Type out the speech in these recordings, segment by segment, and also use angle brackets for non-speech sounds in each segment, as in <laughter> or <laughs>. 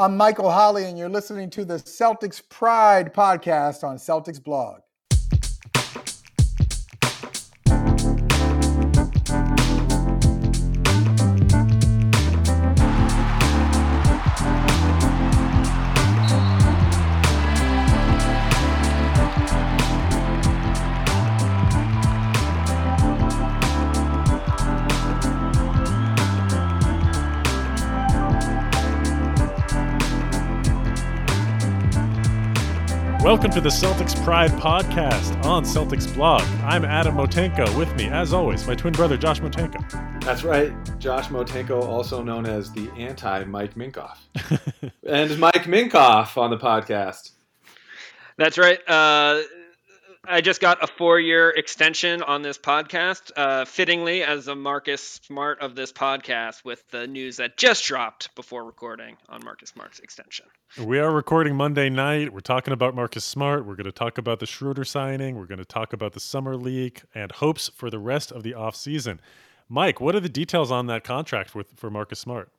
I'm Michael Holly, and you're listening to the Celtics Pride podcast on Celtics Blog. Welcome to the Celtics Pride podcast on Celtics Blog. I'm Adam Motenko. With me, as always, my twin brother Josh Motenko. That's right, Josh Motenko, also known as the anti Mike Minkoff, <laughs> and Mike Minkoff on the podcast. That's right. Uh, I just got a four-year extension on this podcast, uh, fittingly as a Marcus Smart of this podcast, with the news that just dropped before recording on Marcus Smart's extension. We are recording Monday night. We're talking about Marcus Smart. We're going to talk about the Schroeder signing. We're going to talk about the summer league and hopes for the rest of the offseason. Mike, what are the details on that contract with for Marcus Smart?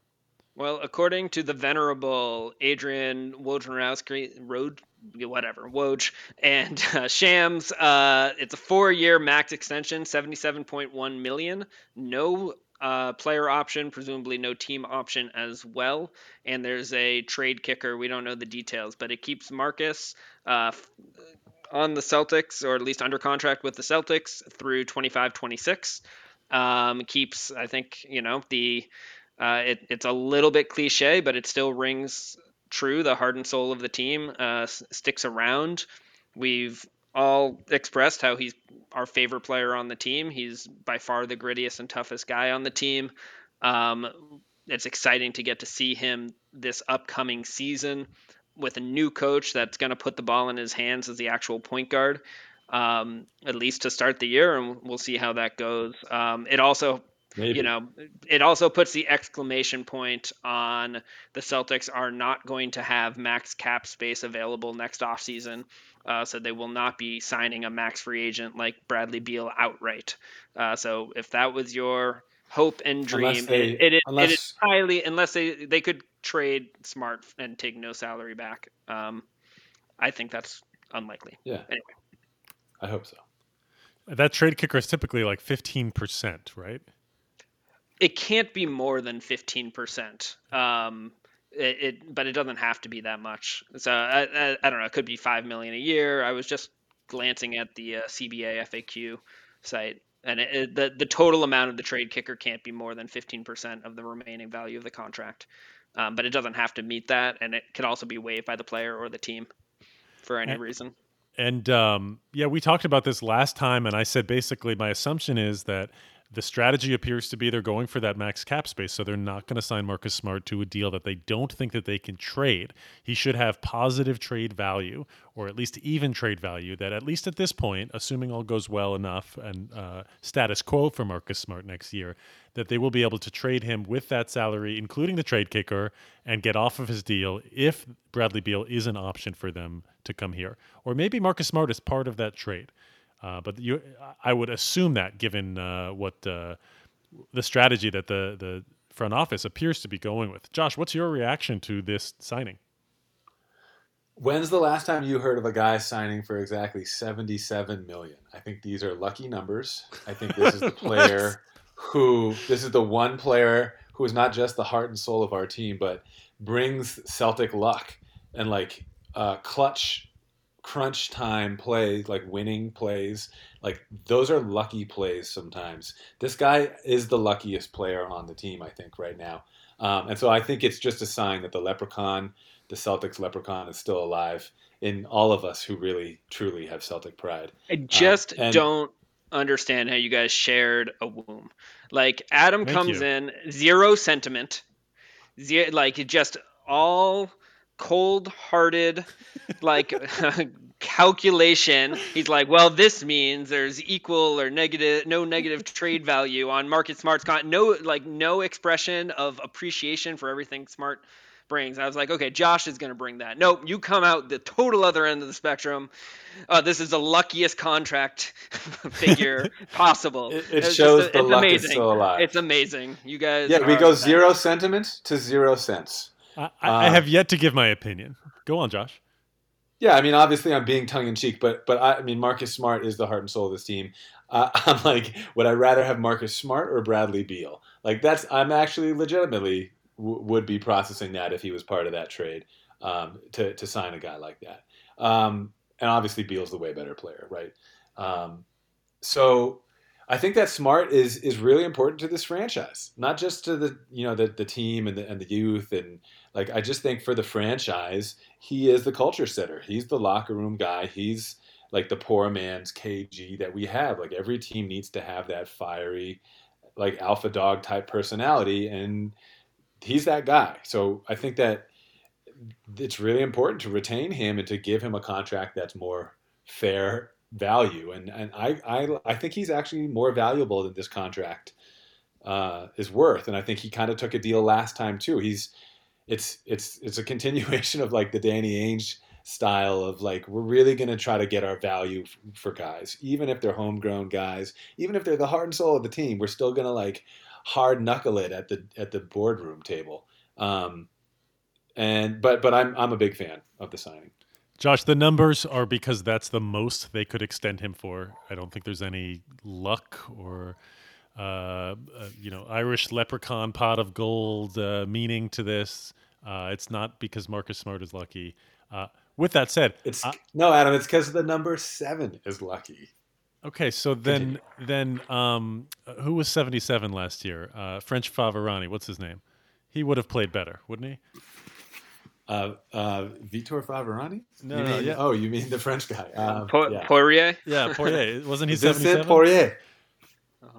Well, according to the venerable Adrian Wojnarowski, Road, whatever, Woj, and <laughs> uh, Shams, uh, it's a four-year max extension, seventy-seven point one million. No uh, player option, presumably no team option as well. And there's a trade kicker. We don't know the details, but it keeps Marcus uh, on the Celtics, or at least under contract with the Celtics through 25 26. Um, keeps, I think, you know, the uh, it, it's a little bit cliche, but it still rings true. The heart and soul of the team uh, sticks around. We've all expressed how he's our favorite player on the team. He's by far the grittiest and toughest guy on the team. Um, it's exciting to get to see him this upcoming season with a new coach that's going to put the ball in his hands as the actual point guard, um, at least to start the year, and we'll see how that goes. Um, it also Maybe. You know, it also puts the exclamation point on the Celtics are not going to have max cap space available next offseason. Uh, so they will not be signing a max free agent like Bradley Beal outright. Uh, so if that was your hope and dream, they, it, it, is, unless... it is highly unless they they could trade Smart and take no salary back. Um, I think that's unlikely. Yeah. Anyway, I hope so. That trade kicker is typically like fifteen percent, right? It can't be more than 15%. Um, it, it, but it doesn't have to be that much. So I, I, I, don't know. It could be five million a year. I was just glancing at the uh, CBA FAQ site, and it, the the total amount of the trade kicker can't be more than 15% of the remaining value of the contract. Um, but it doesn't have to meet that, and it could also be waived by the player or the team for any and, reason. And um, yeah, we talked about this last time, and I said basically my assumption is that the strategy appears to be they're going for that max cap space, so they're not going to sign Marcus Smart to a deal that they don't think that they can trade. He should have positive trade value, or at least even trade value. That at least at this point, assuming all goes well enough and uh, status quo for Marcus Smart next year, that they will be able to trade him with that salary, including the trade kicker, and get off of his deal if Bradley Beal is an option for them to come here, or maybe Marcus Smart is part of that trade. Uh, but you, I would assume that given uh, what uh, the strategy that the the front office appears to be going with. Josh, what's your reaction to this signing? When's the last time you heard of a guy signing for exactly 77 million? I think these are lucky numbers. I think this is the <laughs> player who this is the one player who is not just the heart and soul of our team, but brings Celtic luck and like uh, clutch crunch time plays, like winning plays, like those are lucky plays sometimes. This guy is the luckiest player on the team, I think, right now. Um, and so I think it's just a sign that the leprechaun, the Celtics leprechaun, is still alive in all of us who really, truly have Celtic pride. I um, just um, and, don't understand how you guys shared a womb. Like Adam comes you. in, zero sentiment, zero, like just all cold-hearted like <laughs> calculation. He's like well this means there's equal or negative no negative trade value on Marcus Smart's con no like no expression of appreciation for everything smart brings. I was like okay josh is going to bring that. Nope you come out the total other end of the spectrum. Uh, this is the luckiest contract <laughs> figure <laughs> possible. It, it shows a, the luck amazing. is still alive. It's amazing. You guys yeah we go zero sentiment to zero cents I, I have yet to give my opinion. Go on, Josh. Yeah, I mean, obviously, I'm being tongue in cheek, but but I, I mean, Marcus Smart is the heart and soul of this team. Uh, <laughs> I'm like, would I rather have Marcus Smart or Bradley Beal? Like, that's I'm actually legitimately w- would be processing that if he was part of that trade um, to to sign a guy like that. Um, and obviously, Beal's the way better player, right? Um, so I think that Smart is is really important to this franchise, not just to the you know the the team and the and the youth and like I just think for the franchise, he is the culture setter. He's the locker room guy. He's like the poor man's KG that we have. Like every team needs to have that fiery, like alpha dog type personality, and he's that guy. So I think that it's really important to retain him and to give him a contract that's more fair value. And and I I, I think he's actually more valuable than this contract uh, is worth. And I think he kind of took a deal last time too. He's it's it's it's a <laughs> continuation of like the Danny Ainge style of like we're really going to try to get our value for guys even if they're homegrown guys even if they're the heart and soul of the team we're still going to like hard knuckle it at the at the boardroom table um and but but I'm I'm a big fan of the signing Josh, the numbers are because that's the most they could extend him for. I don't think there's any luck or, uh, uh, you know, Irish leprechaun pot of gold uh, meaning to this. Uh, it's not because Marcus Smart is lucky. Uh, with that said, it's uh, no Adam it's because the number 7 is lucky okay, so then then um, who was 77 last year? Uh, French Faverani, what's his name? He would have played better, wouldn't he? uh uh Vitor Faverani No, You no, yeah. oh you mean the French guy um, Po- yeah. Poirier, Yeah, Poirier. Wasn't he Vincent 77? Poirier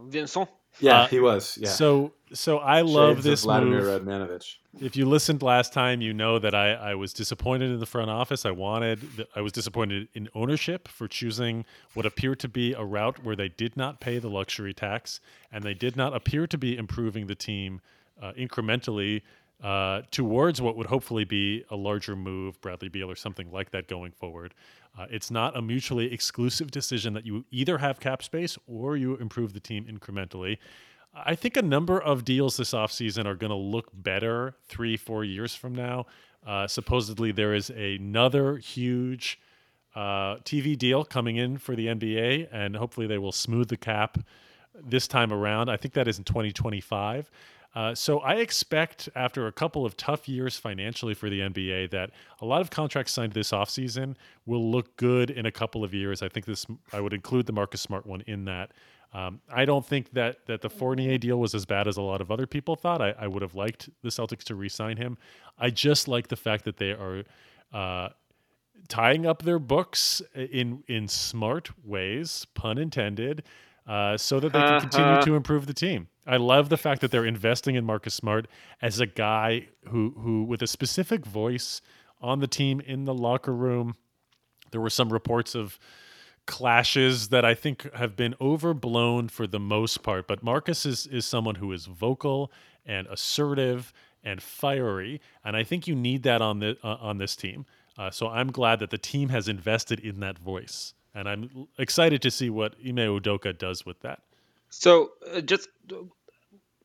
Vincent. yeah Uh, he was yeah So so I love Shades this Vladimir move. Radmanovich If you listened last time, you know that I, I was disappointed in the front office. I wanted, I was disappointed in ownership for choosing what appeared to be a route where they did not pay the luxury tax and they did not appear to be improving the team uh, incrementally uh, towards what would hopefully be a larger move, Bradley Beal or something like that going forward. Uh, it's not a mutually exclusive decision that you either have cap space or you improve the team incrementally. I think a number of deals this offseason are going to look better three, four years from now. Uh, supposedly, there is another huge uh, TV deal coming in for the NBA, and hopefully, they will smooth the cap this time around. I think that is in 2025. Uh, so I expect after a couple of tough years financially for the NBA that a lot of contracts signed this offseason will look good in a couple of years. I think this I would include the Marcus Smart one in that. Um, I don't think that that the Fournier deal was as bad as a lot of other people thought. I, I would have liked the Celtics to re-sign him. I just like the fact that they are uh, tying up their books in in smart ways, pun intended, uh, so that they can continue Uh-huh. to improve the team. I love the fact that they're investing in Marcus Smart as a guy who who with a specific voice on the team in the locker room. There were some reports of clashes that I think have been overblown for the most part. But Marcus is is someone who is vocal and assertive and fiery, and I think you need that on the uh, on this team. Uh, so I'm glad that the team has invested in that voice, and I'm excited to see what Ime Udoka does with that. So uh, just,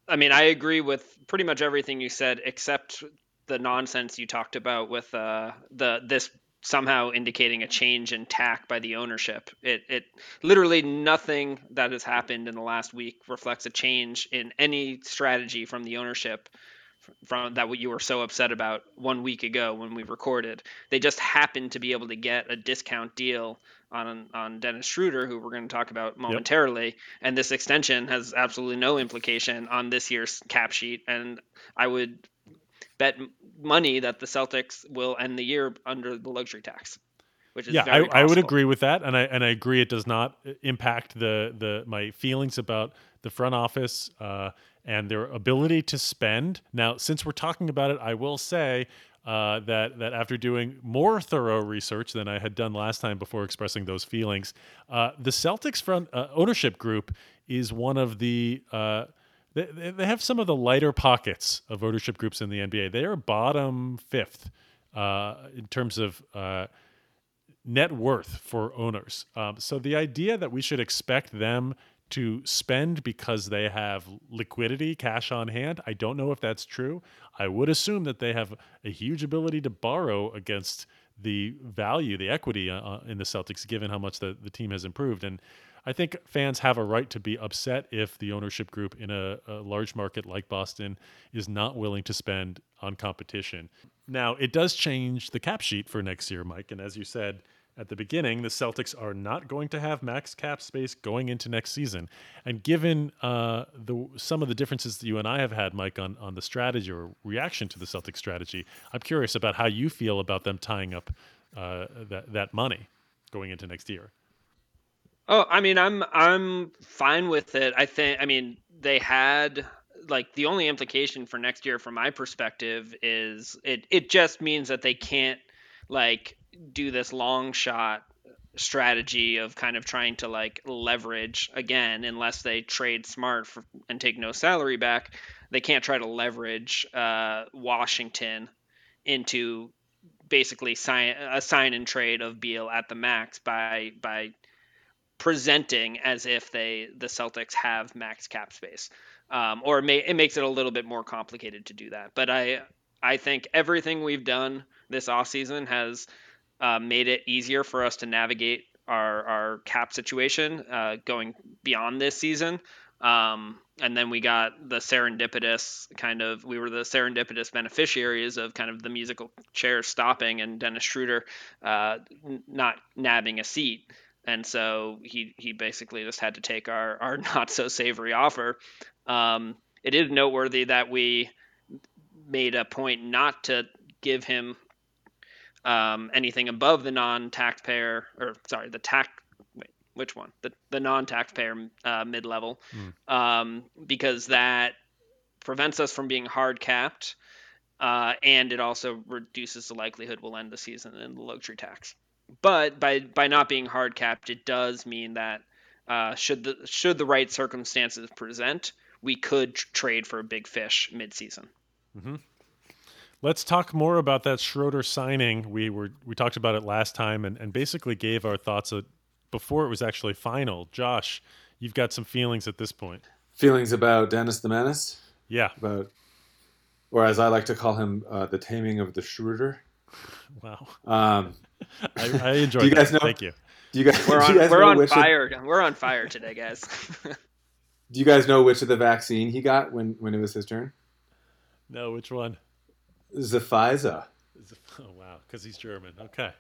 I mean, I agree with pretty much everything you said, except the nonsense you talked about with uh, the this somehow indicating a change in tack by the ownership. It it literally nothing that has happened in the last week reflects a change in any strategy from the ownership from that what you were so upset about one week ago when we recorded. They just happened to be able to get a discount deal on on Dennis Schroeder, who we're going to talk about momentarily, and this extension has absolutely no implication on this year's cap sheet. And I would bet money that the Celtics will end the year under the luxury tax, which is yeah, I, very I would agree with that, and I and I agree it does not uh, impact the the my feelings about the front office uh, and their ability to spend. Now, since we're talking about it, I will say. Uh, that that after doing more thorough research than I had done last time before expressing those feelings, uh, the Celtics front uh, ownership group is one of the uh, they, they have some of the lighter pockets of ownership groups in the NBA. They are bottom fifth uh, in terms of uh, net worth for owners. Um, so the idea that we should expect them to spend because they have liquidity, cash on hand. I don't know if that's true. I would assume that they have a huge ability to borrow against the value, the equity uh, uh, in the Celtics, given how much the, the team has improved. And I think fans have a right to be upset if the ownership group in a, a, large market like Boston is not willing to spend on competition. Now, it does change the cap sheet for next year, Mike. And as you said, at the beginning, the Celtics are not going to have max cap space going into next season. And given uh, the some of the differences that you and I have had, Mike, on on the strategy or reaction to the Celtics strategy, I'm curious about how you feel about them tying up uh, that that money going into next year. Oh, I mean, I'm I'm fine with it. I think I mean they had like the only implication for next year from my perspective is it it just means that they can't like do this long shot strategy of kind of trying to like leverage again unless they trade smart for, and take no salary back they can't try to leverage uh, washington into basically sign a sign and trade of Beal at the max by by presenting as if they the Celtics have max cap space, um, or it, may, it makes it a little bit more complicated to do that. But I I think everything we've done this off season has uh, made it easier for us to navigate our, our cap situation uh, going beyond this season. Um, and then we got the serendipitous kind of, we were the serendipitous beneficiaries of kind of the musical chair stopping and Dennis Schroeder uh, not nabbing a seat. And so he, he basically just had to take our, our <laughs> not so savory offer. Um, it is noteworthy that we made a point not to give him um, anything above the non-taxpayer or sorry the tax wait which one the the non-taxpayer uh, mid-level mm. um, because that prevents us from being hard capped uh, and it also reduces the likelihood we'll end the season in the luxury tax but by by not being hard capped it does mean that uh, should the should the right circumstances present we could tr- trade for a big fish mid-season mm-hmm. Let's talk more about that Schroeder signing. We were we talked about it last time and, and basically gave our thoughts a, before it was actually final. Josh, you've got some feelings at this point. Feelings about Dennis the Menace? Yeah. About, or as I like to call him, uh, the taming of the Schroeder. <laughs> Wow. Um, <laughs> I, I enjoyed. do you guys that. know? Thank you. Do you guys? We're on, guys we're on fire. Of, we're on fire today, guys. <laughs> do you guys know which of the vaccine he got when when it was his turn? No, which one? Zephiza. Oh wow, because he's German. Okay.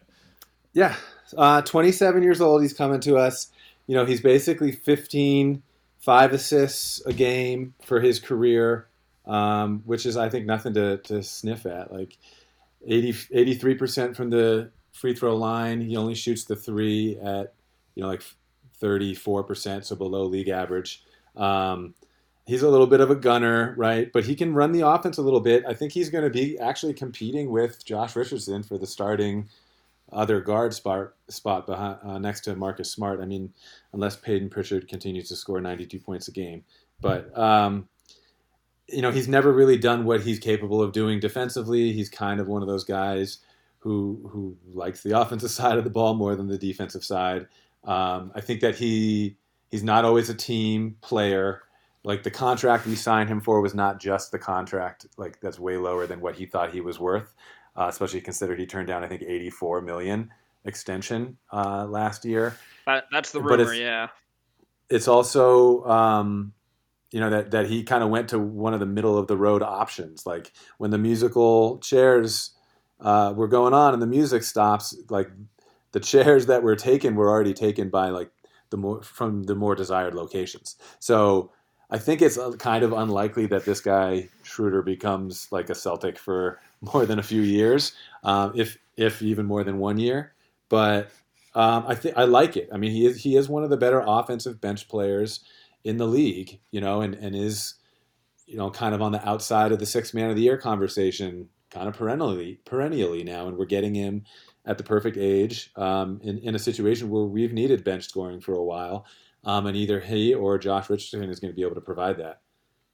Yeah, uh, 27 years old. He's coming to us. You know, he's basically 15, five assists a game for his career, um, which is I think nothing to, to sniff at. Like 80, 83% from the free throw line. He only shoots the three at you know like 34%, so below league average. Um, he's a little bit of a gunner, right? But he can run the offense a little bit. I think he's going to be actually competing with Josh Richardson for the starting other guard spot spot behind uh, next to Marcus Smart. I mean, unless Payton Pritchard continues to score 92 points a game, but um, you know he's never really done what he's capable of doing defensively. He's kind of one of those guys who who likes the <laughs> offensive side of the ball more than the defensive side. Um, I think that he he's not always a team player like the contract we signed him for was not just the contract like that's way lower than what he thought he was worth uh, especially considered he turned down i think 84 million extension uh, last year that, that's the rumor it's, yeah it's also um, you know that, that he kind of went to one of the middle of the road options like when the musical chairs uh, were going on and the music stops like the chairs that were taken were already taken by like the more from the more desired locations so I think it's uh, kind of unlikely that this guy Schroeder becomes like a Celtic for <laughs> more than a few years, um, if if even more than one year. But um, I think I like it. I mean, he is he is one of the better offensive bench players in the league, you know, and and is you know kind of on the outside of the six man of the year conversation, kind of perennially perennially now, and we're getting him at the perfect age um, in in a situation where we've needed bench scoring for a while um, and either he or Josh Richardson is going to be able to provide that.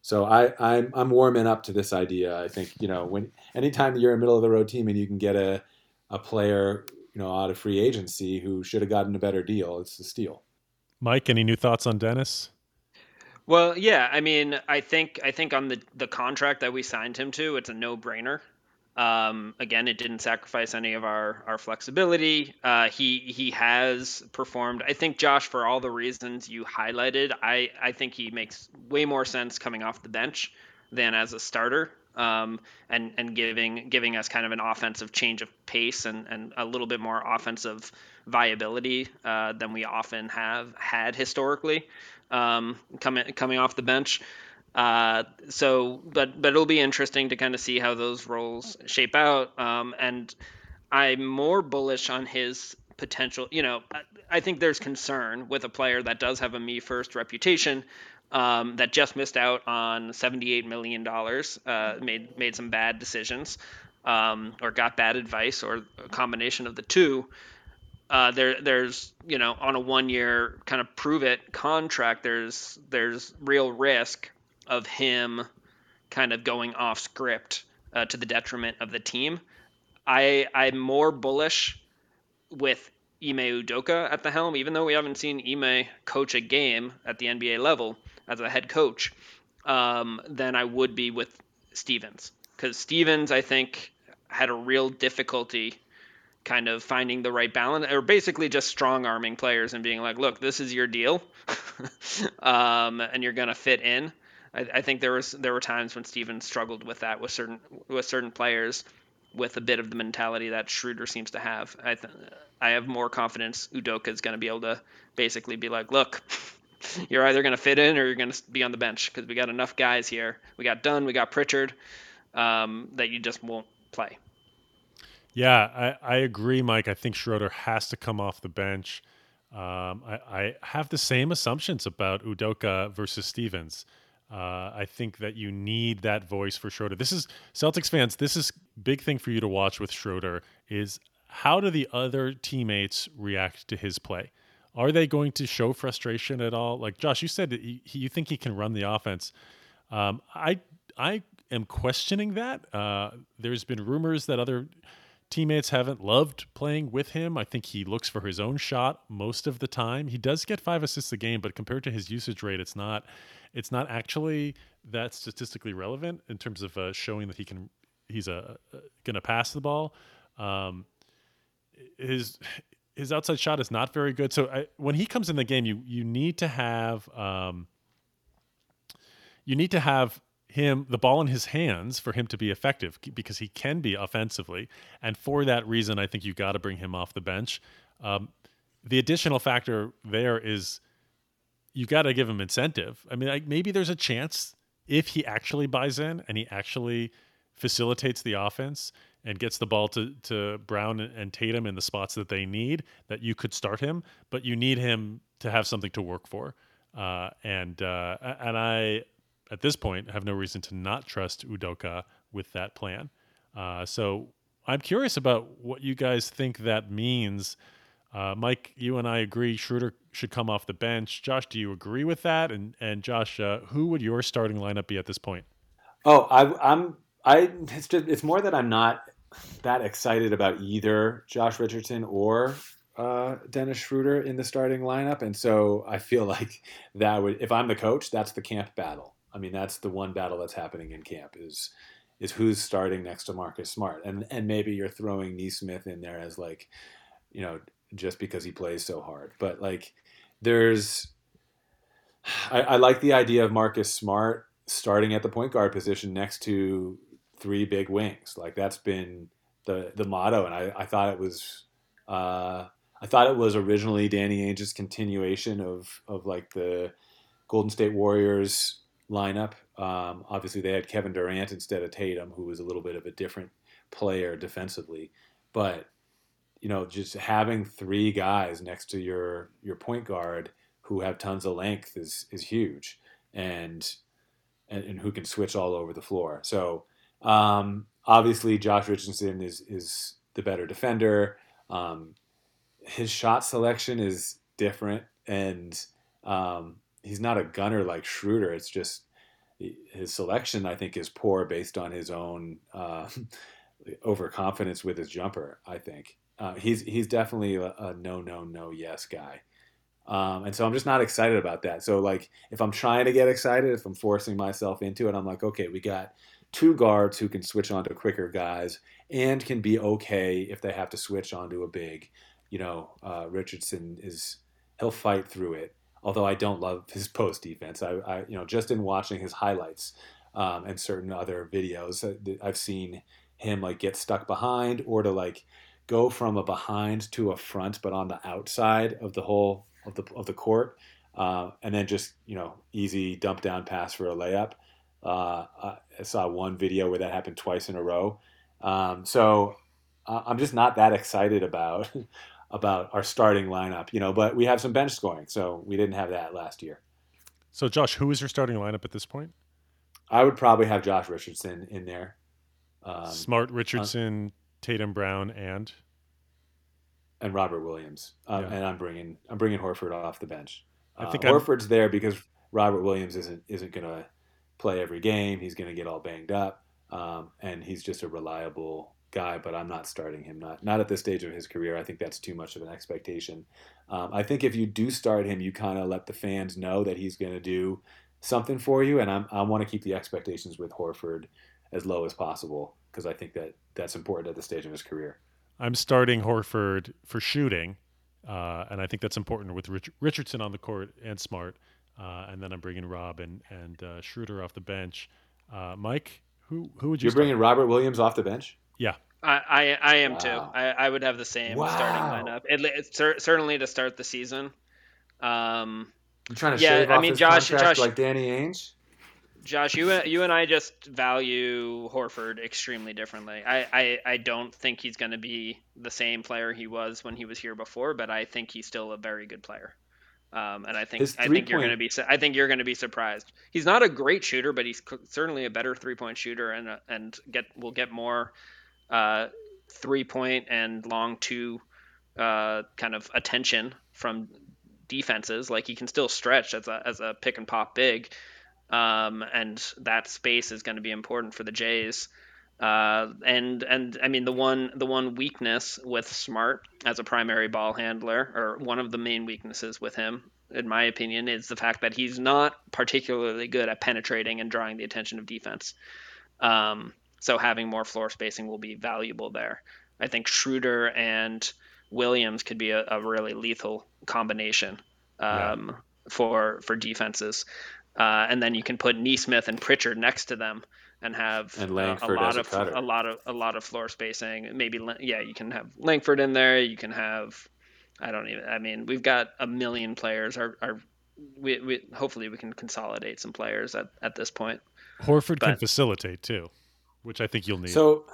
So I, I'm I'm warming up to this idea. I think you know when anytime you're a middle of the road team and you can get a a player you know out of free agency who should have gotten a better deal, it's a steal. Mike, any new thoughts on Dennis? Well, yeah, I mean, I think I think on the the contract that we signed him to, it's a no brainer. Um, again, it didn't sacrifice any of our our flexibility. Uh, he he has performed. I think Josh, for all the reasons you highlighted, I I think he makes way more sense coming off the bench than as a starter. Um, and and giving giving us kind of an offensive change of pace and, and a little bit more offensive viability uh, than we often have had historically um, coming coming off the bench. Uh, so, but but it'll be interesting to kind of see how those roles shape out. Um, and I'm more bullish on his potential. You know, I think there's concern with a player that does have a me first reputation. Um, that just missed out on 78 million dollars, uh, made made some bad decisions, um, or got bad advice, or a combination of the two uh, there there's you know on a one year kind of prove it contract there's there's real risk of him kind of going off script uh, to the detriment of the team. I I'm more bullish with Ime Udoka at the helm, even though we haven't seen Ime coach a game at the NBA level as a head coach, um, than I would be with Stevens. Because Stevens, I think, had a real difficulty kind of finding the right balance or basically just strong arming players and being like look this is your deal <laughs> um, and you're going to fit in. I, I, think there was there were times when Steven struggled with that with certain with certain players with a bit of the mentality that Schroeder seems to have. I th- I have more confidence Udoka is going to be able to basically be like look <laughs> you're either going to fit in or you're going to be on the bench because we got enough guys here. We got Dunn we got Pritchard um, that you just won't play yeah, I, I agree, Mike. I think Schroeder has to come off the bench. Um, I, I, have the same assumptions about Udoka versus Stevens. Uh, I think that you need that voice for Schroeder. This is Celtics fans. This is big thing for you to watch with Schroeder. Is how do the other teammates react to his play? Are they going to show frustration at all? Like Josh, you said he, you think he can run the offense. Um, I I am questioning that. Uh, there's been rumors that other teammates haven't loved playing with him. I think he looks for his own shot most of the time. He does get five assists a game, but compared to his usage rate, it's not it's not actually that statistically relevant in terms of uh, showing that he can he's a, going to pass the ball. Um, his his outside shot is not very good. So I, when he comes in the game, you you need to have um, you need to have him the ball in his hands for him to be effective because he can be offensively. And for that reason, I think you got to bring him off the bench. Um, the additional factor there is you got to give him incentive. I mean, like maybe there's a chance if he actually buys in and he actually facilitates the offense and gets the ball to, to Brown and Tatum in the spots that they need, that you could start him, but you need him to have something to work for. Uh, and uh, and I at this point have no reason to not trust Udoka with that plan. Uh, so I'm curious about what you guys think that means. Uh, Mike, you and I agree Schroeder should come off the bench. Josh, do you agree with that? And and Josh, uh, who would your starting lineup be at this point? Oh, I, I'm I. It's just it's more that I'm not that excited about either Josh Richardson or uh, Dennis Schroeder in the starting lineup, and so I feel <laughs> like that would if I'm the coach, that's the camp battle. I mean, that's the one battle that's happening in camp is is who's starting next to Marcus Smart, and and maybe you're throwing Nesmith in there as like, you know, just because he plays so hard. But like, there's, I, I like the idea of Marcus Smart starting at the point guard position next to three big wings. Like that's been the the motto, and I, I thought it was. Uh, I thought it was originally Danny Ainge's continuation of of like the Golden State Warriors lineup. Um, obviously, they had Kevin Durant instead of Tatum, who was a little bit of a different player defensively. But you know, just having three guys next to your your point guard who have tons of length is is huge, and and, and who can switch all over the floor. So um, obviously, Josh Richardson is is the better defender. Um, his shot selection is different, and um, he's not a gunner like Schroeder. It's just his selection, I think, is poor based on his own uh, <laughs> overconfidence with his jumper. I think uh, he's he's definitely a, a, no no no yes guy. Um, and so I'm just not excited about that. So like if I'm trying to get excited, if I'm forcing myself into it, I'm like, okay, we got two guards who can switch onto quicker guys and can be okay if they have to switch onto a big. You know, uh, Richardson is he'll fight through it. Although I don't love his post defense, I, I you know just in watching his highlights um, and certain other videos, I've seen him like get stuck behind or to like go from a behind to a front, but on the outside of the whole of the of the court, uh, and then just you know easy dump down pass for a layup. Uh, I saw one video where that happened twice in a row. Um, so uh, I'm just not that excited about <laughs> about our starting lineup, you know. But we have some bench scoring, so we didn't have that last year. So Josh, who is your starting lineup at this point? I would probably have Josh Richardson in there. Um, Smart Richardson, Tatum Brown, and and Robert Williams. Um, yeah. And I'm bringing I'm bringing Horford off the bench. I think uh, Horford's there because Robert Williams isn't isn't going to play every game. He's going to get all banged up, um, and he's just a reliable guy. But I'm not starting him. Not not at this stage of his career. I think that's too much of an expectation. Um, I think if you do start him, you kind of let the fans know that he's going to do something for you. And I'm, I want to keep the expectations with Horford as low as possible because I think that that's important at the stage of his career. I'm starting Horford for shooting, uh, and I think that's important with Rich- Richardson on the court and Smart, uh, and then I'm bringing Rob and and uh, Schroeder off the bench. Uh, Mike, who who would you? You're start? bringing Robert Williams off the bench. Yeah, I I, I am wow. too. I, I would have the same wow. starting lineup. It, it, certainly to start the season. Um, you trying to yeah, shave I off mean, his Josh, contract Josh, like Danny Ainge? Josh, you you and I just value Horford extremely differently. I, I, I don't think he's going to be the same player he was when he was here before, but I think he's still a very good player. Um, and I think I think you're going to be I think you're going to be surprised. He's not a great shooter, but he's certainly a better three point shooter, and uh, and get will get more uh, three point and long two uh, kind of attention from defenses. Like he can still stretch as a as a pick and pop big, um, and that space is going to be important for the Jays. Uh, and and I mean the one the one weakness with Smart as a primary ball handler, or one of the main weaknesses with him, in my opinion, is the fact that he's not particularly good at penetrating and drawing the attention of defense. Um, so having more floor spacing will be valuable there. I think Schroeder and Williams could be a, a really lethal combination um, yeah. for for defenses. Uh, and then you can put Nesmith and Pritchard next to them and have and uh, a lot of a, a, lot of a lot of floor spacing. Maybe yeah, you can have Langford in there. You can have I don't even. I mean, we've got a million players. Our, our we, we hopefully we can consolidate some players at, at this point. Horford but, can facilitate too, which I think you'll need. So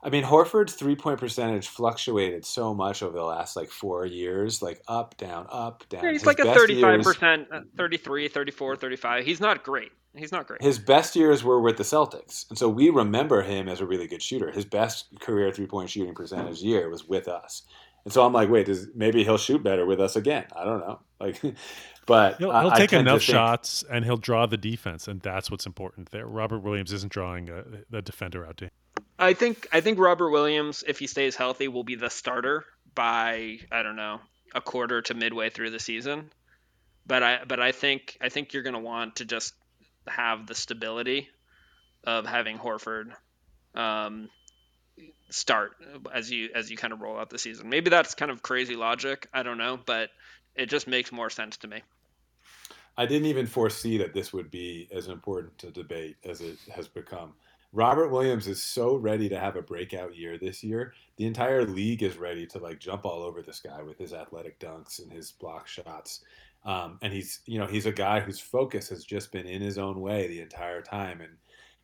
I mean, Horford's three point percentage fluctuated so much over the last like four years, like up, down, up, down. Yeah, he's his like a 35%, years, uh, 33, 34, 35. He's not great. He's not great. His best years were with the Celtics. And so we remember him as a really good shooter. His best career three point shooting percentage year was with us. And so I'm like, wait, does maybe he'll shoot better with us again? I don't know. Like, <laughs> but he'll, he'll take enough shots and he'll draw the defense, and that's what's important there. Robert Williams isn't drawing a, a defender out to I think I think Robert Williams, if he stays healthy, will be the starter by I don't know a quarter to midway through the season. But I but I think I think you're going to want to just have the stability of having Horford um, start as you as you kind of roll out the season. Maybe that's kind of crazy logic. I don't know, but it just makes more sense to me. I didn't even foresee that this would be as important to debate as it has become. Robert Williams is so ready to have a breakout year this year. The entire league is ready to like jump all over this guy with his athletic dunks and his block shots. Um, and he's, you know, he's a guy whose focus has just been in his own way the entire time. And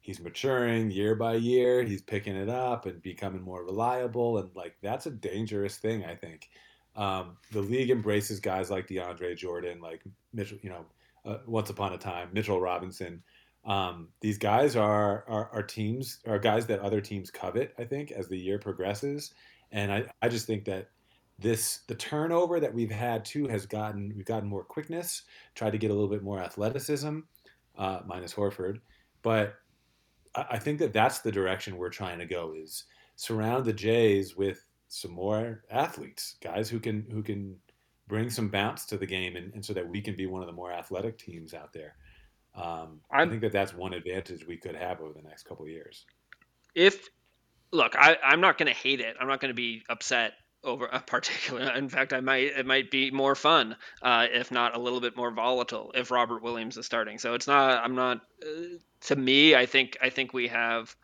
he's maturing year by year. He's picking it up and becoming more reliable. And like, that's a dangerous thing, I think. Um, the league embraces guys like DeAndre Jordan, like Mitchell, you know, uh, once upon a time, Mitchell Robinson um, these guys are, are, are teams are guys that other teams covet. I think as the year progresses, and I, I just think that this the turnover that we've had too has gotten we've gotten more quickness, tried to get a little bit more athleticism, uh, minus Horford, but I, think that that's the direction we're trying to go is surround the Jays with some more athletes, guys who can who can bring some bounce to the game, and, and so that we can be one of the more athletic teams out there. Um, I think that that's one advantage we could have over the next couple of years. if look, I, I'm not going to hate it. I'm not going to be upset over a particular. <laughs> In fact, I might it might be more fun, uh, if not a little bit more volatile, if Robert Williams is starting. So it's not. I'm not. Uh, to me, I think I think we have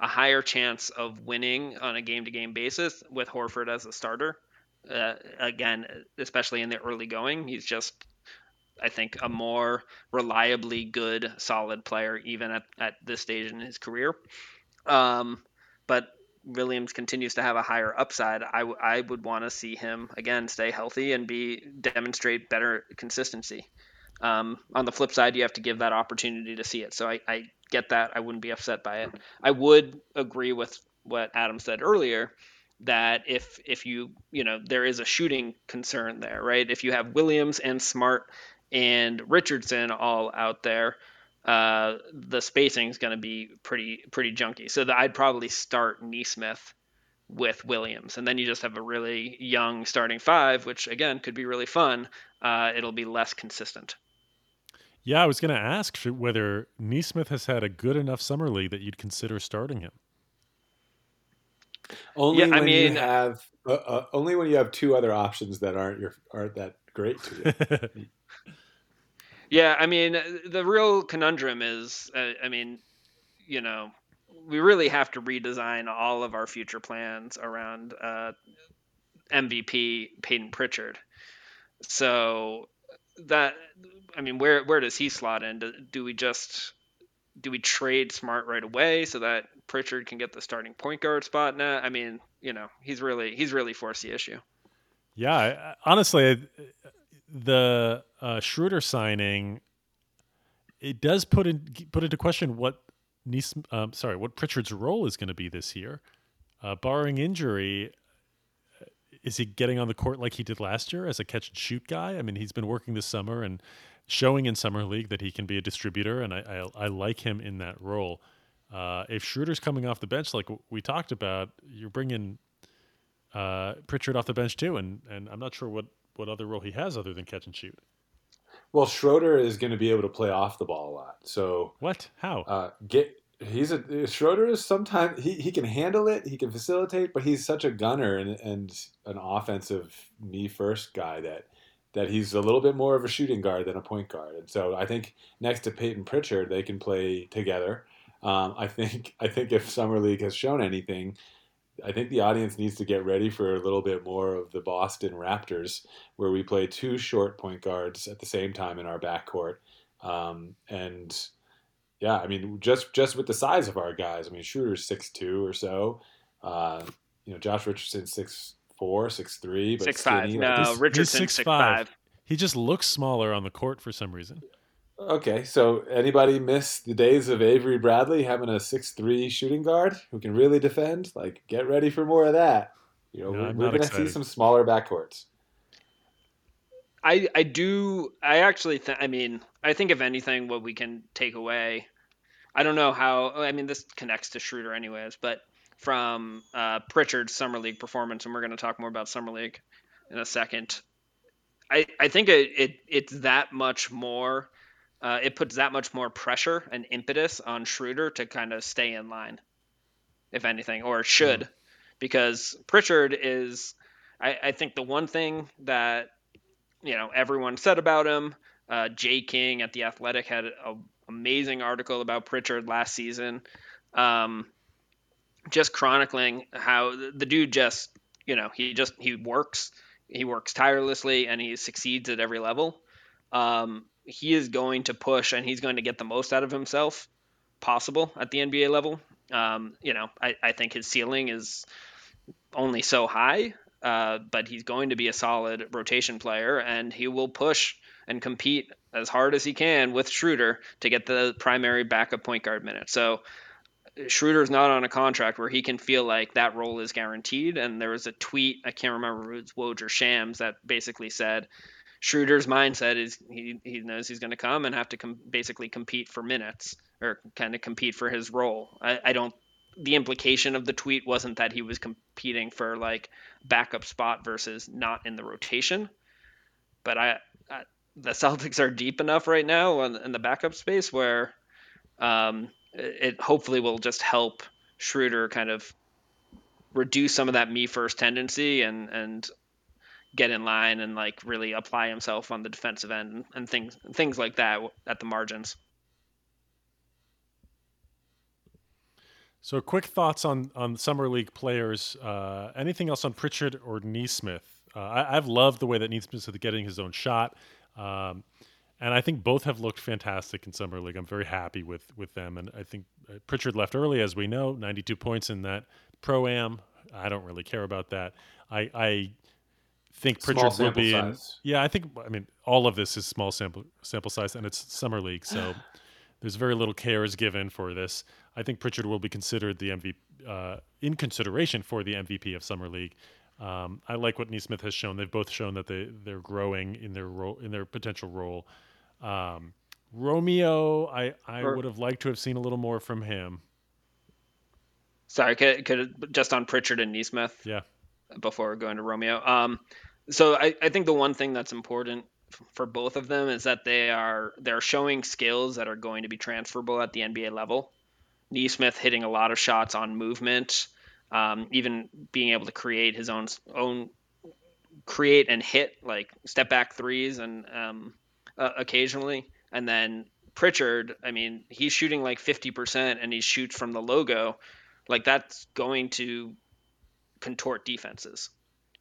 a higher chance of winning on a game to game basis with Horford as a starter. Uh, again, especially in the early going, he's just. I think a more reliably good, solid player, even at, at this stage in his career. Um, but Williams continues to have a higher upside. I, w- I would want to see him again stay healthy and be demonstrate better consistency. Um, on the flip side, you have to give that opportunity to see it. So I, I get that. I wouldn't be upset by it. I would agree with what Adam said earlier that if if you you know there is a shooting concern there, right? If you have Williams and Smart and Richardson all out there, uh, the spacing is going to be pretty pretty junky. So that I'd probably start Nesmith with Williams, and then you just have a really young starting five, which again could be really fun. Uh, it'll be less consistent. Yeah, I was going to ask whether Nesmith has had a good enough summer league that you'd consider starting him. Only Yeah, I when mean- you have uh, uh, only when you have two other options that aren't your aren't that great to you. <laughs> Yeah, I mean, uh, the real conundrum is, uh, I mean, you know, we really have to redesign all of our future plans around uh, MVP Payton Pritchard. So that, I mean, where where does he slot in? Do, do we just do we trade Smart right away so that Pritchard can get the starting point guard spot now? I mean, you know, he's really he's really forced the issue. Yeah, honestly, I- the uh, Schroeder signing it does put in put into question what um, sorry, what Pritchard's role is going to be this year. Uh, barring injury, uh, is he getting on the court like he did last year as a catch and shoot guy? I mean, he's been working this summer and showing in summer league that he can be a distributor, and I I, I like him in that role. Uh, if Schroeder's coming off the bench, like we talked about, you're bringing uh, Pritchard off the bench too, and and I'm not sure what what other role he has other than catch and shoot. Well, Schroeder is going to be able to play off the ball a lot. So What? How? uh, get he's a Schroeder is sometimes he, he can handle it, he can facilitate, but he's such a gunner and, and an offensive me first guy that that he's a little bit more of a shooting guard than a point guard. And so I think next to Payton Pritchard, they can play together. Um, I think I think if summer league has shown anything, I think the audience needs to get ready for a little bit more of the Boston Raptors, where we play two short point guards at the same time in our backcourt. Um, and yeah, I mean, just just with the size of our guys, I mean, Schroeder's six two or so. Uh, you know, Josh Richardson six four, six three, but Six five. No, Like, He's- he's Richardson 6'5". six five. He just looks smaller on the court for some reason. Okay, so anybody miss the days of Avery Bradley having a six three shooting guard who can really defend? Like, get ready for more of that. You know, No, we're, we're going to see some smaller backcourts. I I do I actually think I mean I think if anything what we can take away I don't know how I mean this connects to Schroeder anyways but from uh, Pritchard's summer league performance and we're going to talk more about summer league in a second I I think it, it it's that much more uh, it puts that much more pressure and impetus on Schroeder to kind of stay in line if anything or should because Pritchard is I, I think the one thing that you know everyone said about him. Uh, Jay King at the Athletic had an amazing article about Pritchard last season, um, just chronicling how the, the dude just you know he just he works he works tirelessly and he succeeds at every level. Um, he is going to push and he's going to get the most out of himself possible at the NBA level. Um, you know, I, I think his ceiling is only so high, uh, but he's going to be a solid rotation player, and he will push and compete as hard as he can with Schroeder to get the primary backup point guard minutes. So Schroeder's not on a contract where he can feel like that role is guaranteed. And there was a tweet, I can't remember if it was Woj or Shams, that basically said Schroeder's mindset is he, he knows he's going to come and have to com- basically compete for minutes or kind of compete for his role. I, I don't the implication of the tweet wasn't that he was competing for like backup spot versus not in the rotation. but I, I the <laughs> Celtics are deep enough right now in, in the backup space where um, it, it hopefully will just help Schroeder kind of reduce some of that me first tendency and and get in line and like really apply himself on the defensive end and, and things things like that at the margins. So, quick thoughts on on summer league players. Uh, anything else on Pritchard or Nesmith? Uh, I, have loved the way that Nesmith is getting his own shot, um, and I think both have looked fantastic in summer league. I'm very happy with with them, and I think uh, Pritchard left early, as we know, 92 points in that pro am. I don't really care about that. I, I think Pritchard will be in. Yeah, I think. I mean, all of this is small sample sample size, and it's summer league, so <sighs> there's very little care is given for this. I think Pritchard will be considered the MVP uh, in consideration for the MVP of summer league. Um, I like what Nesmith has shown. They've both shown that they they're growing in their role in their potential role. Um, Romeo, I I or, would have liked to have seen a little more from him. Sorry, could, could just on Pritchard and Nesmith. Yeah. Before going to Romeo, um, so I, I think the one thing that's important for both of them is that they are they're showing skills that are going to be transferable at the NBA level. Nesmith hitting a lot of shots on movement, um, even being able to create his own own create and hit like step back threes and um, uh, occasionally, and then Pritchard, I mean, he's shooting like 50% and he shoots from the logo. Like that's going to contort defenses.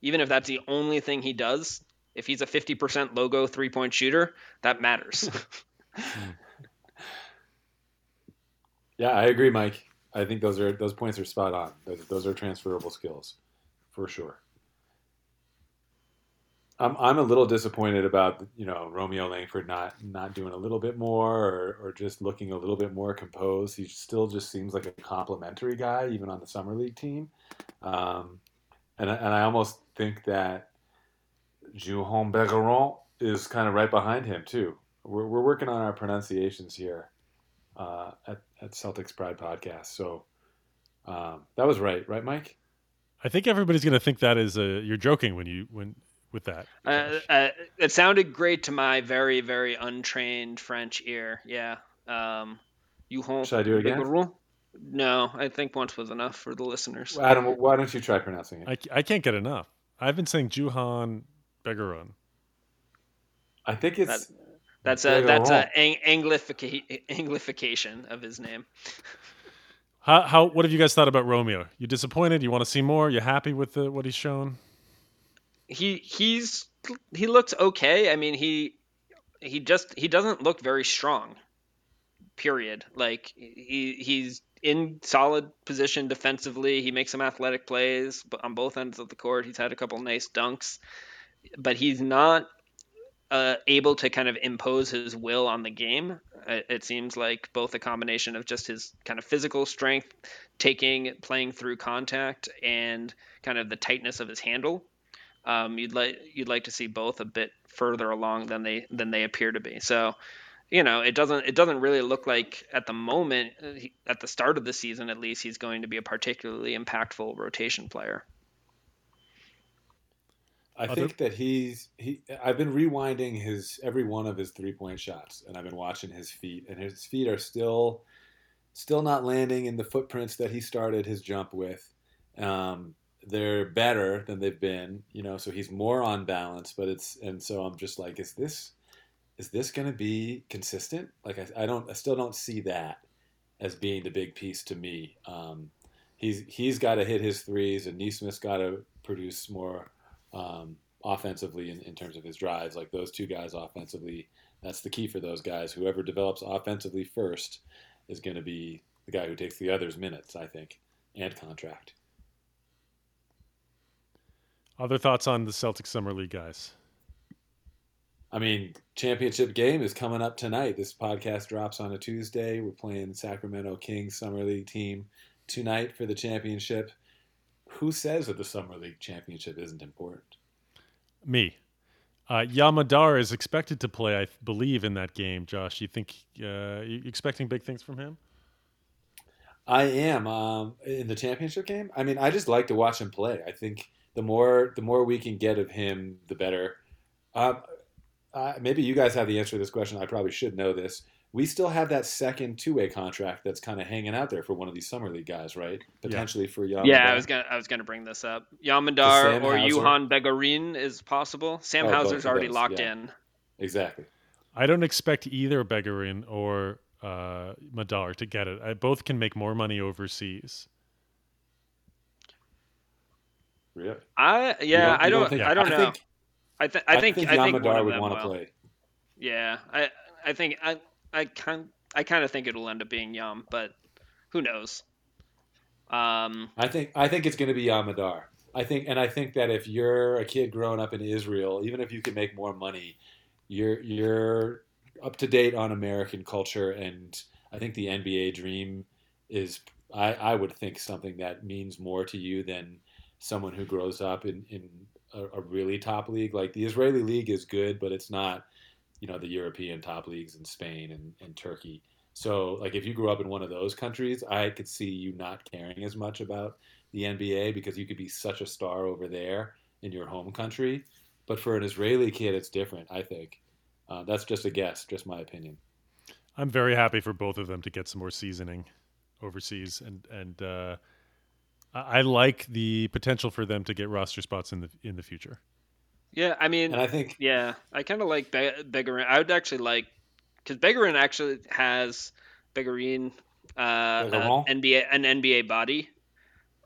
Even if that's the only thing he does, if he's a 50% logo three point shooter, that matters. <laughs> yeah, I agree, Mike. I think those are those points are spot on. Those, those are transferable skills, for sure. I'm I'm a little disappointed about you know Romeo Langford not not doing a little bit more or, or just looking a little bit more composed. He still just seems like a complimentary guy, even on the summer league team. Um, and and I almost think that Juhann Begarin is kind of right behind him too. We're, we're working on our pronunciations here uh, at, at Celtics Pride Podcast. So um, that was right, right, Mike? I think everybody's going to think that is a you're joking when you when with that. Uh, uh, it sounded great to my very very untrained French ear. Yeah. Um, you home? Should I do it again? No, I think once was enough for the listeners. Adam, why don't you try pronouncing it? I, I can't get enough. I've been saying Juhann Begarin. I think it's that, that's a that's a ang- anglifica- anglification of his name. How, how what have you guys thought about Romeo? You disappointed? You want to see more? You happy with the, what he's shown? He he's he looks okay. I mean he he just he doesn't look very strong. Period. Like he he's in solid position defensively. He makes some athletic plays on both ends of the court. He's had a couple nice dunks but he's not uh, able to kind of impose his will on the game. It, it, seems like both a combination of just his kind of physical strength, taking, playing through contact, and kind of the tightness of his handle. Um, you'd like you'd like to see both a bit further along than they than they appear to be. So, you know, it doesn't it doesn't really look like at the moment, uh, at the start of the season at least, he's going to be a particularly impactful rotation player. I Other? think that he's he. I've been rewinding his every one of his three point shots, and I've been watching his feet, and his feet are still, still not landing in the footprints that he started his jump with. Um, they're better than they've been, you know. So he's more on balance, but it's and so I'm just like, is this, is this going to be consistent? Like I, I don't, I still don't see that as being the big piece to me. Um, he's he's got to hit his threes, and Nesmith's got to produce more um, offensively in, in terms of his drives. Like those two guys offensively, that's the key for those guys. Whoever develops offensively first is going to be the guy who takes the others minutes, I think, and contract. Other thoughts on the Celtics Summer League guys? I mean, championship game is coming up tonight. This podcast drops on a Tuesday. We're playing Sacramento Kings Summer League team tonight for the championship. Who says that the Summer League championship isn't important? Me. Uh, Yam Madar is expected to play, I believe, in that game. Josh, you think uh, you expecting big things from him? I am um, in the championship game. I mean, I just like to watch him play. I think the more the more we can get of him, the better. Um, uh, maybe you guys have the answer to this question. I probably should know this. We still have that second two-way contract that's kind of hanging out there for one of these summer league guys, right? Potentially for Yam Madar. Yeah, I was gonna I was gonna bring this up. Yam Madar or Hauser? Juhann Begarin is possible. Sam Oh, both Hauser's already those, locked yeah. in. exactly. I don't expect either Begarin or uh, Madar to get it. I, both can make more money overseas. Really? I You yeah, you I don't think- I don't know. Think, I, th- I think I think one Yam Madar would want to play. Yeah, I I think I I kind I kind of think it'll end up being Yum, but who knows? Um, I think I think it's going to be Yam Madar. I think, and I think that if you're a kid growing up in Israel, even if you can make more money, you're you're up to date on American culture, and I think the NBA dream is. I, I would think something that means more to you than someone who grows up in in a, a really top league. Like the Israeli league is good, but it's not, you know, the European top leagues in Spain and, and Turkey. So, like, if you grew up in one of those countries, I could see you not caring as much about the NBA because you could be such a star over there in your home country. But for an Israeli kid, it's different, I think. Uh, that's just a guess, just my opinion. I'm very happy for both of them to get some more seasoning overseas, and and uh, I, I like the potential for them to get roster spots in the in the future. yeah, I mean, And I think, yeah, I kind of like Be- Begarin. I would actually like because Begarin actually has Begarin, uh, Begarin? an NBA an NBA body.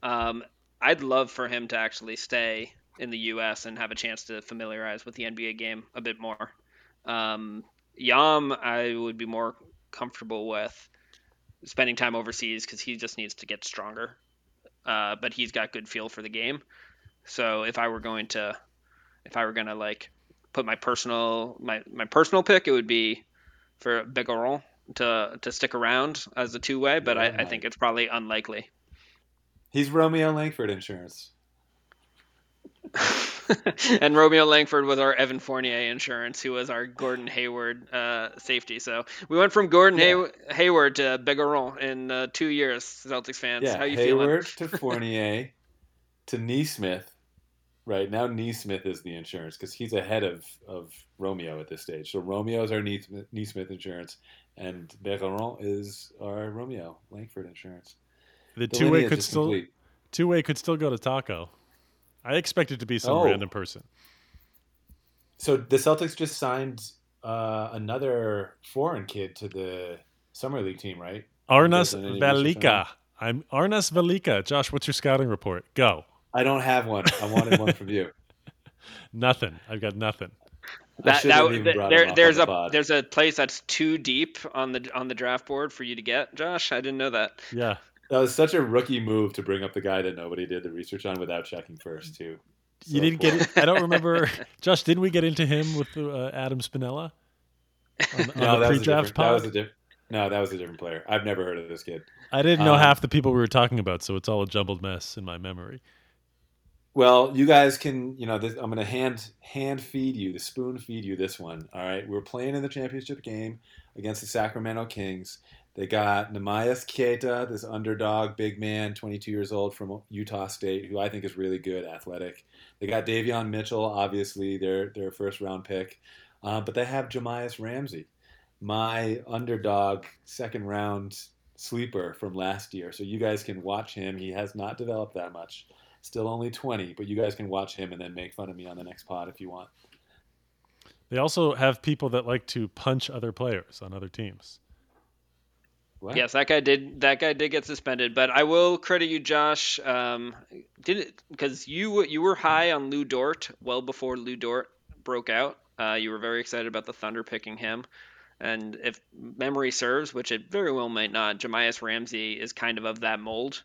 Um, I'd love for him to actually stay in the U.S. and have a chance to familiarize with the NBA game a bit more. Um, Yam, I would be more comfortable with spending time overseas because he just needs to get stronger. Uh, but he's got good feel for the game. So if I were going to, if I were gonna like put my personal my my personal pick, it would be for Begarin to to stick around as a two way. But I, I think it's probably unlikely. he's Romeo Langford insurance. <laughs> <laughs> and Romeo Langford was our Evan Fournier insurance, who was our Gordon Hayward uh, safety. So we went from Gordon Yeah. Hay- Hayward to Begarin in uh, two years. Celtics fans, Yeah, how you Hayward feeling? to <laughs> Fournier to Nesmith. Right now, Nesmith is the insurance because he's ahead of, of Romeo at this stage. So Romeo is our Nesmith, Nesmith insurance, and Begarin is our Romeo Langford insurance. The The two way could still complete. two way could still go to Tacko. I expect it to be some Oh. random person. So the Celtics just signed uh, another foreign kid to the summer league team, right? Arnas Doesn't any research on Velicka. I'm Arnas Velicka. Josh, what's your scouting report? Go. I don't have one. I wanted one from you. <laughs> Nothing. I've got nothing. I That, that, have even th- brought there, there's a the there's a place that's too deep on the on the draft board for you to get, Josh. I didn't know that. Yeah. That was such a rookie move to bring up the guy that nobody did the research on without checking first, too. You didn't get it. I don't remember. <laughs> Josh, didn't we get into him with uh, Adam Spinella on, on No, the that was, a pre-draft different, that was a different. No, that was a different player. I've never heard of this kid. I didn't know um, half the people we were talking about, so it's all a jumbled mess in my memory. Well, you guys can, you know, this, I'm going to hand hand feed you, the spoon feed you this one. All right, we're playing in the championship game against the Sacramento Kings. They got Neemias Queta, this underdog big man, 22 years old from Utah State, who I think is really good, athletic. They got Davion Mitchell, obviously their their first round pick, uh, but they have Jahmi'us Ramsey, my underdog second round sleeper from last year. So you guys can watch him. He has not developed that much still only 20 but you guys can watch him and then make fun of me on the next pod if you want They also have people that like to punch other players on other teams. What? Yes, that guy did. That guy did get suspended, but I will credit you, Josh. Um, did it because you you were high on Lu Dort well before Lu Dort broke out. Uh, you were very excited about the Thunder picking him, and if memory serves, which it very well might not, Jahmi'us Ramsey is kind of of that mold.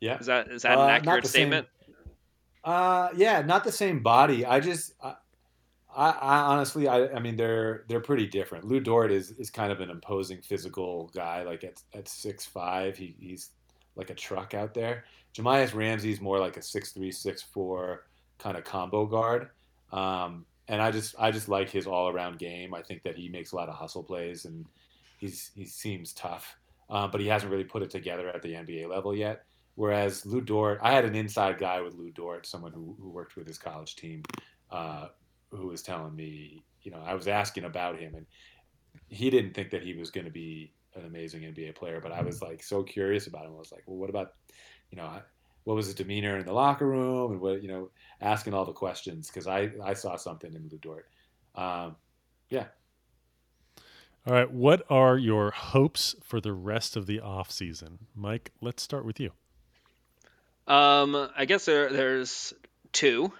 yeah Is that is that Uh, an accurate the same- statement? uh yeah not the same body i just i, I, honestly I, I mean they're they're pretty different. Lu dort is is kind of an imposing physical guy like at at six five he, he's like a truck out there. Jahmi'us ramsey's more like a six three six four kind of combo guard. Um and i just i just like his all-around game. I think that he makes a lot of hustle plays and he's he seems tough. Uh, but he hasn't really put it together at the nba level yet. Whereas Lu Dort, I had an inside guy with Lu Dort, someone who, who worked with his college team, uh, who was telling me, you know, I was asking about him, and he didn't think that he was going to be an amazing NBA player, but I was like so curious about him. I was like, well, what about, you know, what was his demeanor in the locker room, and what you know, asking all the questions because I I saw something in Lu Dort. Um, yeah. All right. What are your hopes for the rest of the off season, Mike? Let's start with you. Um, I guess there there's two.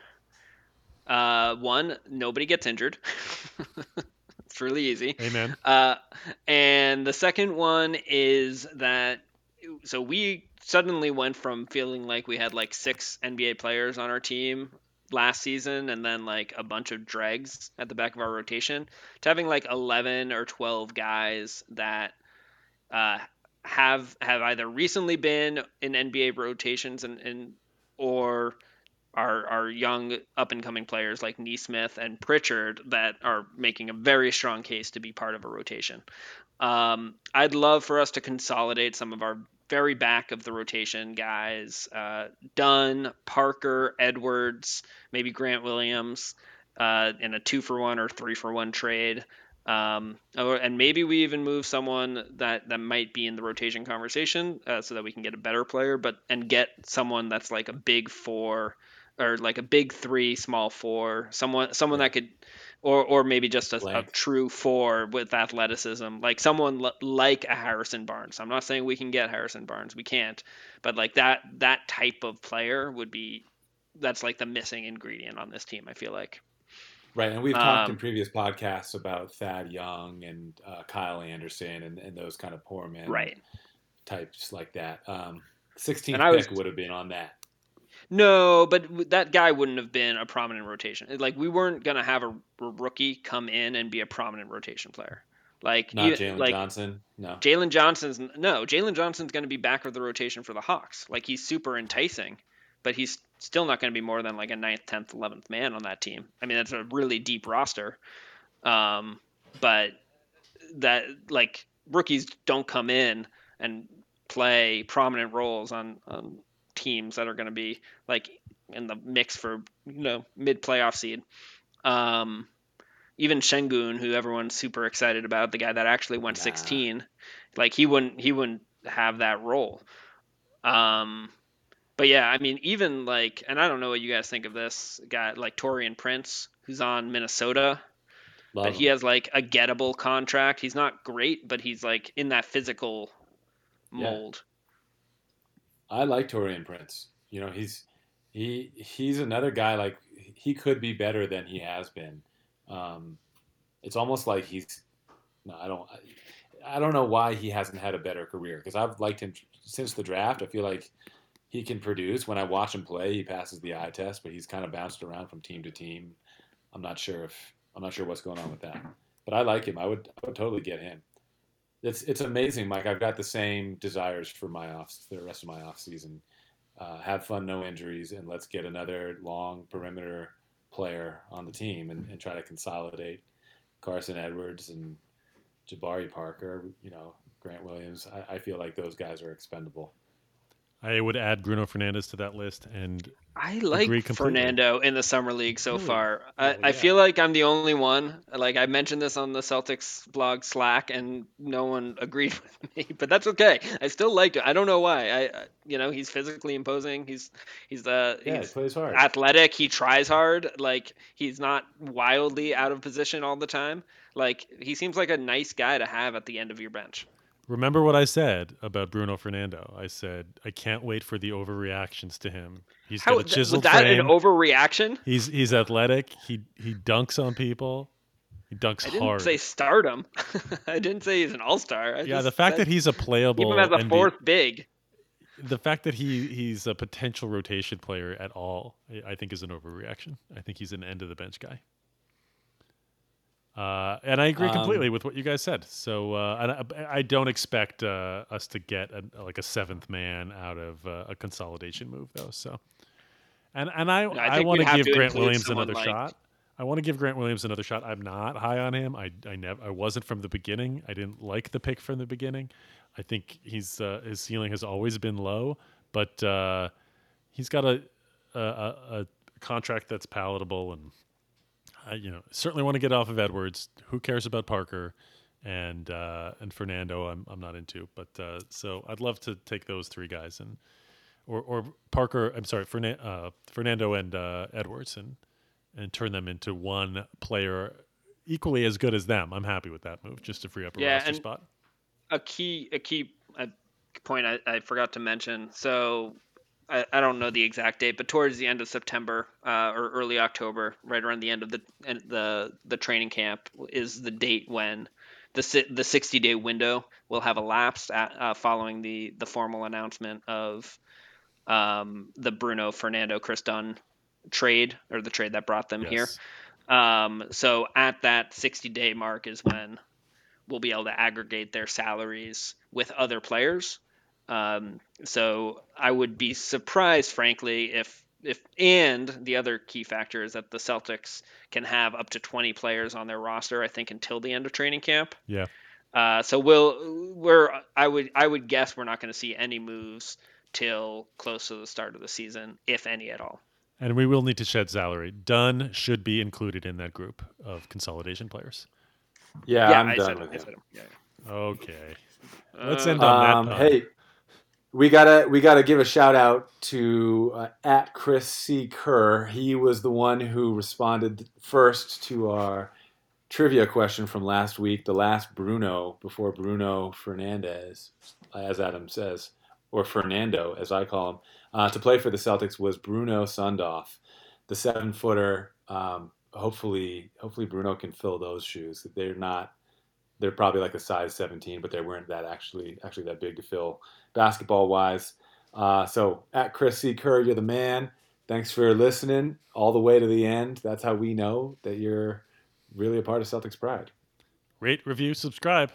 Uh, one, nobody gets injured. <laughs> it's really easy. Amen. Uh, and the second one is that so we suddenly went from feeling like we had like six NBA players on our team last season and then like a bunch of dregs at the back of our rotation to having like 11 or 12 guys that uh, have have either recently been in NBA rotations and, and or are are young up and coming players like Nesmith and Pritchard that are making a very strong case to be part of a rotation. Um, I'd love for us to consolidate some of our very back of the rotation guys uh, Dunn, Parker, Edwards, maybe Grant Williams uh, in a two for one or three for one trade. Um, and maybe we even move someone that, that might be in the rotation conversation uh, so that we can get a better player, but and get someone that's like a big four or like a big three, small four, someone someone that could, or or maybe just a, a true four with athleticism, like someone l- like a Harrison Barnes. I'm not saying we can get Harrison Barnes, we can't, but like that that type of player would be that's like the missing ingredient on this team. I feel like. Right, and we've talked um, in previous podcasts about Thad Young and uh, Kyle Anderson and, and those kind of poor men right. types like that. Um, 16th pick would have been on that. No, but that guy wouldn't have been a prominent rotation. Like we weren't gonna have a, rookie come in and be a prominent rotation player. Like not Jalen like, Johnson. No, Jalen Johnson's no. Jalen Johnson's going to be back of the rotation for the Hawks. Like he's super enticing, but he's still not going to be more than like a ninth, tenth, eleventh man on that team. I mean, that's a really deep roster. Um, but that like rookies don't come in and play prominent roles on on teams that are going to be like in the mix for you know mid playoff seed. Um, even Sengun, who everyone's super excited about, the guy that actually went nah. 16, like he wouldn't he wouldn't have that role. Um, but yeah, I mean, even like, and I don't know what you guys think of this guy like Taurean Prince, who's on Minnesota. Love but him. he has like a gettable contract. He's not great, but he's like in that physical mold. I like Taurean Prince. You know, he's he he's another guy like he could be better than he has been. Um, it's almost like he's no, I don't I don't know why he hasn't had a better career because I've liked him since the draft. I feel like he can produce. When I watch him play, he passes the eye test, but he's kind of bounced around from team to team. I'm not sure if I'm not sure what's going on with that. But I like him. I would I would totally get him it's it's amazing, Mike. I've got the same desires for my off the rest of my off season. Uh, have fun, no injuries, and let's get another long perimeter player on the team and, and try to consolidate Carson Edwards and Jabari Parker. You know, Grant Williams. I, I feel like those guys are expendable. I would add Bruno Fernandez to that list, and I like Fernando in the summer league so really? far. I, oh, yeah. I feel like I'm the only one. Like I mentioned this on the Celtics blog Slack, and no one <laughs> agreed with me, but that's okay. I still like it. I don't know why. I, you know, he's physically imposing. He's he's uh yeah, he's he plays hard. athletic. He tries hard. Like he's not wildly out of position all the time. Like he seems like a nice guy to have at the end of your bench. Remember what I said about Bruno Fernando? I said I can't wait for the overreactions to him. He's How, got a chiseled was that frame. an overreaction? He's he's athletic. He he dunks on people. He dunks hard. I didn't hard. say stardom. <laughs> I didn't say he's an all star. Yeah, the fact that he's a playable. Even as a fourth big. The fact that he he's a potential rotation player at all, I think, is an overreaction. I think he's an end of the bench guy. Uh, and I agree completely um, with what you guys said. So uh, I, I, don't expect uh, us to get a, like a seventh man out of uh, a consolidation move, though. So, and and I I, I want to give Grant Williams another like... shot. I want to give Grant Williams another shot. I'm not high on him. I I never I wasn't from the beginning. I didn't like the pick from the beginning. I think he's uh, his ceiling has always been low, but uh, he's got a, a, a contract that's palatable and I, you know, certainly want to get off of Edwards. Who cares about Parker and uh, and Fernando? I'm I'm not into, but uh, so I'd love to take those three guys and or or Parker. I'm sorry, uh, Fernando and uh, Edwards and and turn them into one player equally as good as them. I'm happy with that move, just to free up a Yeah, roster spot. a key a key uh point I, I forgot to mention. So I, I don't know the exact date, but towards the end of September uh, or early October, right around the end of the end, the the training camp, is the date when the the 60 day window will have elapsed at, uh, following the the formal announcement of um, the Bruno Fernando Kris Dunn trade or the trade that brought them here. Um, so at that 60 day mark is when we'll be able to aggregate their salaries with other players. Um, so I would be surprised, frankly, if if and the other key factor is that the Celtics can have up to 20 players on their roster. I think until the end of training camp. Yeah. Uh, so we'll we're I would I would guess we're not going to see any moves till close to the start of the season, if any at all. And we will need to shed salary. Dunn should be included in that group of consolidation players. Yeah, yeah, I'm I done said, with I him. him. Yeah. Okay. Let's Uh, end on Um, that. pun. hey, we gotta we gotta give a shout out to uh, at Chris C Kerr. He was the one who responded first to our trivia question from last week. The last Bruno before Bruno Fernandez, as Adam says, or Fernando as I call him, uh, to play for the Celtics was Bruno Sundov, the seven footer. Um, hopefully, hopefully Bruno can fill those shoes. They're not they're probably like a size 17, but they weren't that actually actually that big to fill basketball wise. Uh, so at Chris C. Kerr, you're the man. Thanks for listening all the way to the end. That's how we know that you're really a part of Celtics Pride. Rate, review, subscribe.